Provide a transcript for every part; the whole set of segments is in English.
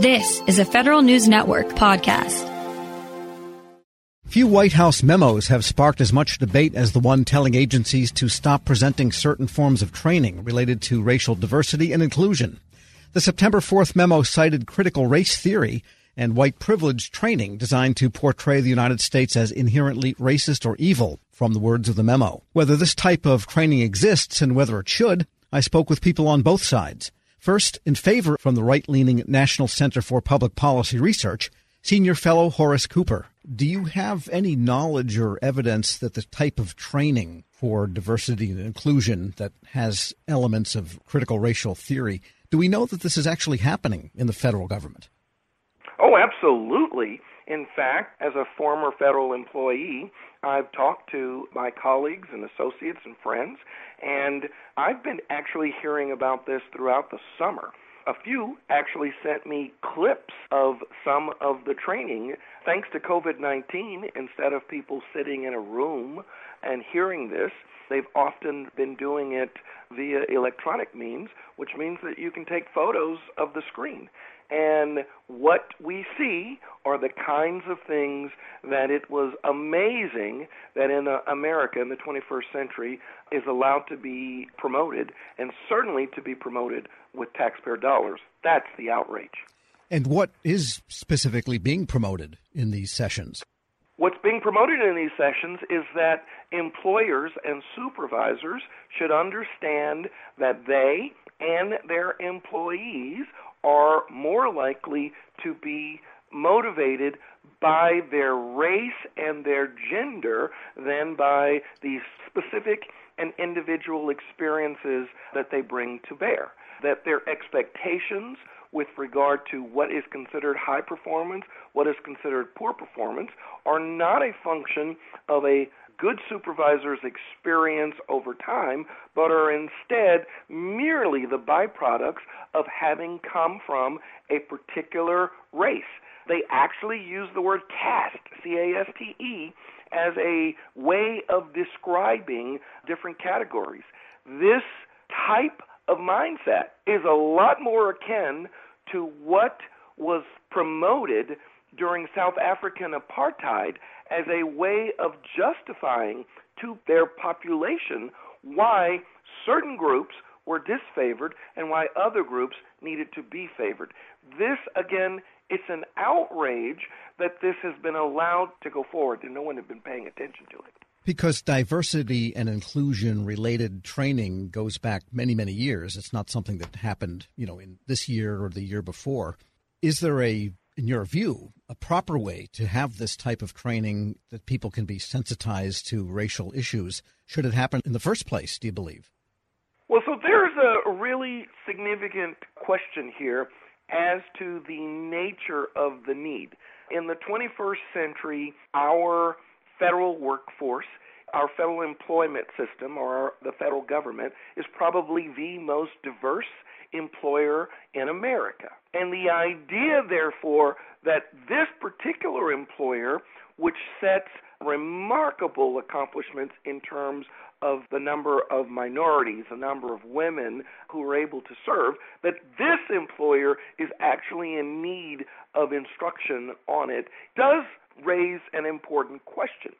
This is a Federal News Network podcast. Few White House memos have sparked as much debate as the one telling agencies to stop presenting certain forms of training related to racial diversity and inclusion. The September 4th memo cited critical race theory and white privilege training designed to portray the United States as inherently racist or evil, from the words of the memo. Whether this type of training exists and whether it should, I spoke with people on both sides. First, in favor from the right leaning National Center for Public Policy Research, Senior Fellow Horace Cooper. Do you have any knowledge or evidence that the type of training for diversity and inclusion that has elements of critical racial theory, do we know that this is actually happening in the federal government? Oh, absolutely. In fact, as a former federal employee, I've talked to my colleagues and associates and friends, and I've been actually hearing about this throughout the summer. A few actually sent me clips of some of the training. Thanks to COVID 19, instead of people sitting in a room and hearing this, they've often been doing it via electronic means, which means that you can take photos of the screen. And what we see are the kinds of things that it was amazing that in uh, America in the 21st century is allowed to be promoted, and certainly to be promoted with taxpayer dollars. That's the outrage. And what is specifically being promoted in these sessions? What's being promoted in these sessions is that employers and supervisors should understand that they and their employees are more likely to be motivated by their race and their gender than by the specific and individual experiences that they bring to bear. That their expectations with regard to what is considered high performance, what is considered poor performance, are not a function of a good supervisor's experience over time, but are instead merely the byproducts of having come from a particular race. They actually use the word caste, C A S T E, as a way of describing different categories. This type of mindset is a lot more akin to what was promoted during South African apartheid as a way of justifying to their population why certain groups were disfavored and why other groups needed to be favored. This, again, it's an outrage that this has been allowed to go forward and no one had been paying attention to it. Because diversity and inclusion related training goes back many, many years. It's not something that happened, you know, in this year or the year before. Is there a in your view, a proper way to have this type of training that people can be sensitized to racial issues? Should it happen in the first place, do you believe? Well, so there's a really significant question here as to the nature of the need. In the 21st century, our federal workforce, our federal employment system, or the federal government, is probably the most diverse employer in America. And the idea, therefore, that this particular employer, which sets remarkable accomplishments in terms of the number of minorities, the number of women who are able to serve, that this employer is actually in need of instruction on it, does raise an important question.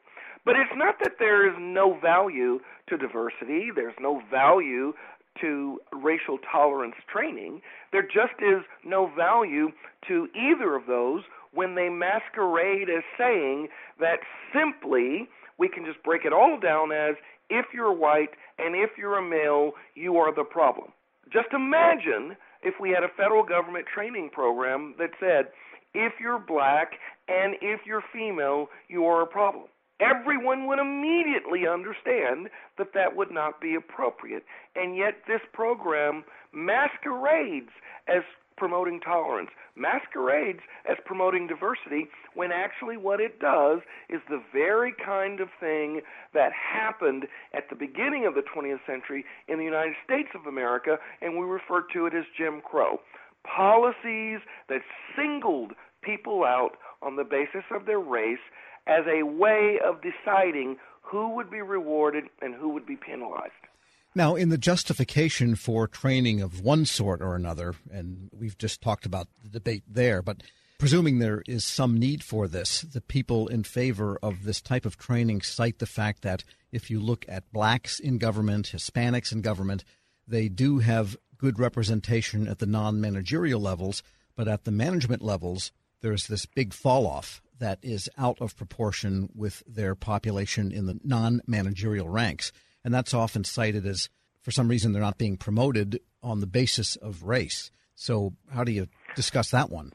But it's not that there is no value to diversity, there's no value to racial tolerance training. There just is no value to either of those when they masquerade as saying that simply we can just break it all down as if you're white and if you're a male, you are the problem. Just imagine if we had a federal government training program that said if you're black and if you're female, you are a problem everyone would immediately understand that that would not be appropriate. And yet, this program masquerades as promoting tolerance, masquerades as promoting diversity, when actually what it does is the very kind of thing that happened at the beginning of the 20th century in the United States of America, and we refer to it as Jim Crow. Policies that singled people out on the basis of their race as a way of deciding who would be rewarded and who would be penalized. Now, in the justification for training of one sort or another, and we've just talked about the debate there, but presuming there is some need for this, the people in favor of this type of training cite the fact that if you look at blacks in government, Hispanics in government, they do have good representation at the non managerial levels, but at the management levels, there's this big fall off that is out of proportion with their population in the non managerial ranks. And that's often cited as, for some reason, they're not being promoted on the basis of race. So, how do you discuss that one?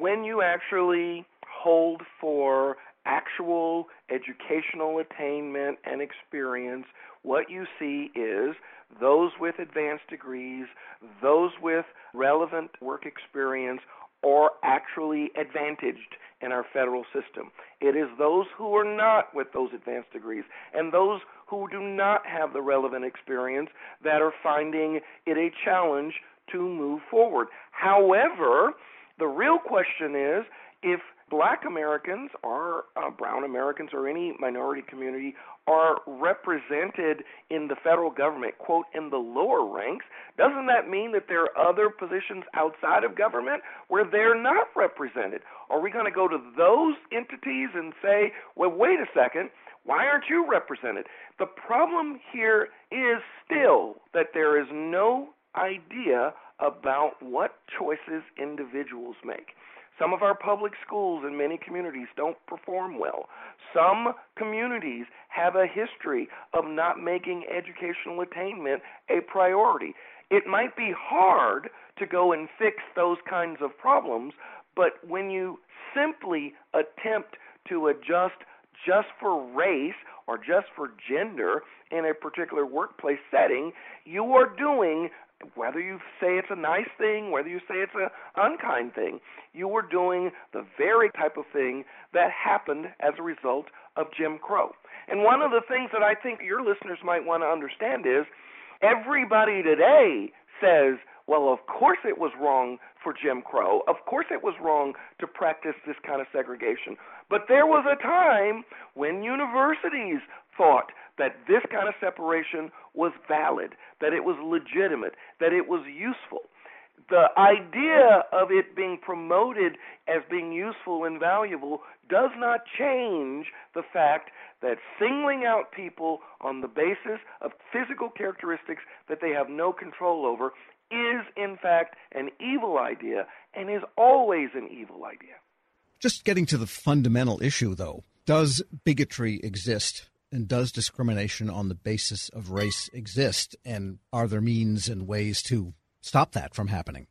when you actually hold for actual educational attainment and experience, what you see is those with advanced degrees, those with relevant work experience, are actually advantaged in our federal system. It is those who are not with those advanced degrees and those who do not have the relevant experience that are finding it a challenge to move forward. However, the real question is if black Americans or uh, brown Americans or any minority community are represented in the federal government, quote, in the lower ranks, doesn't that mean that there are other positions outside of government where they're not represented? Are we going to go to those entities and say, well, wait a second, why aren't you represented? The problem here is still that there is no idea about what choices individuals make. Some of our public schools in many communities don't perform well. Some communities have a history of not making educational attainment a priority. It might be hard to go and fix those kinds of problems, but when you simply attempt to adjust just for race or just for gender in a particular workplace setting, you are doing whether you say it's a nice thing, whether you say it's an unkind thing, you were doing the very type of thing that happened as a result of Jim Crow. And one of the things that I think your listeners might want to understand is everybody today says, well, of course it was wrong for Jim Crow. Of course it was wrong to practice this kind of segregation. But there was a time when universities thought that this kind of separation was valid, that it was legitimate, that it was useful. The idea of it being promoted as being useful and valuable does not change the fact that singling out people on the basis of physical characteristics that they have no control over is, in fact, an evil idea and is always an evil idea. Just getting to the fundamental issue, though, does bigotry exist and does discrimination on the basis of race exist? And are there means and ways to stop that from happening?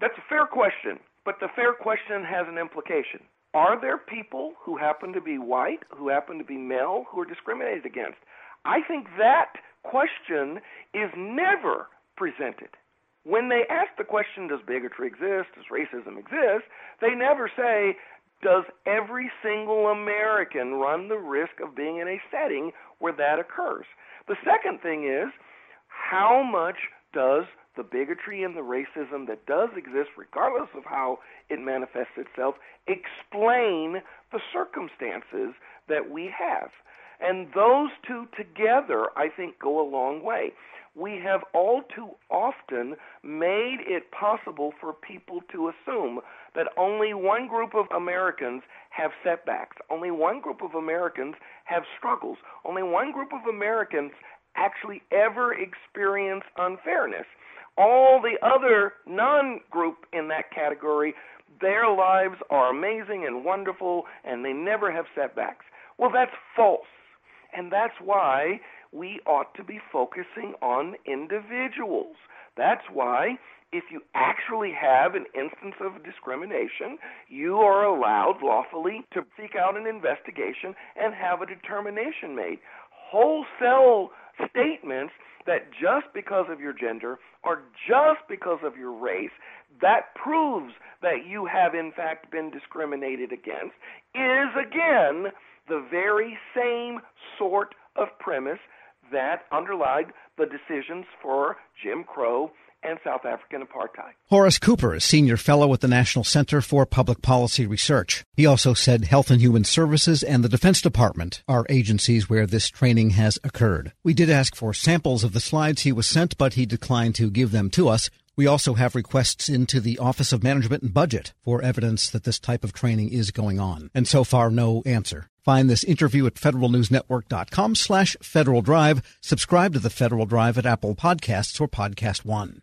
That's a fair question, but the fair question has an implication. Are there people who happen to be white, who happen to be male, who are discriminated against? I think that question is never presented. When they ask the question, does bigotry exist? Does racism exist? They never say, does every single American run the risk of being in a setting where that occurs? The second thing is how much does the bigotry and the racism that does exist, regardless of how it manifests itself, explain the circumstances that we have? And those two together, I think, go a long way we have all too often made it possible for people to assume that only one group of Americans have setbacks, only one group of Americans have struggles, only one group of Americans actually ever experience unfairness. All the other non group in that category, their lives are amazing and wonderful and they never have setbacks. Well, that's false. And that's why we ought to be focusing on individuals. That's why if you actually have an instance of discrimination, you are allowed lawfully to seek out an investigation and have a determination made. Wholesale statements that just because of your gender or just because of your race, that proves that you have in fact been discriminated against, is again the very same sort of premise that underlied the decisions for Jim Crow and South African apartheid. Horace Cooper is senior fellow at the National Center for Public Policy Research. He also said Health and Human Services and the Defense Department are agencies where this training has occurred. We did ask for samples of the slides he was sent, but he declined to give them to us. We also have requests into the Office of Management and Budget for evidence that this type of training is going on. And so far, no answer. Find this interview at federalnewsnetwork.com slash Federal Drive. Subscribe to the Federal Drive at Apple Podcasts or Podcast One.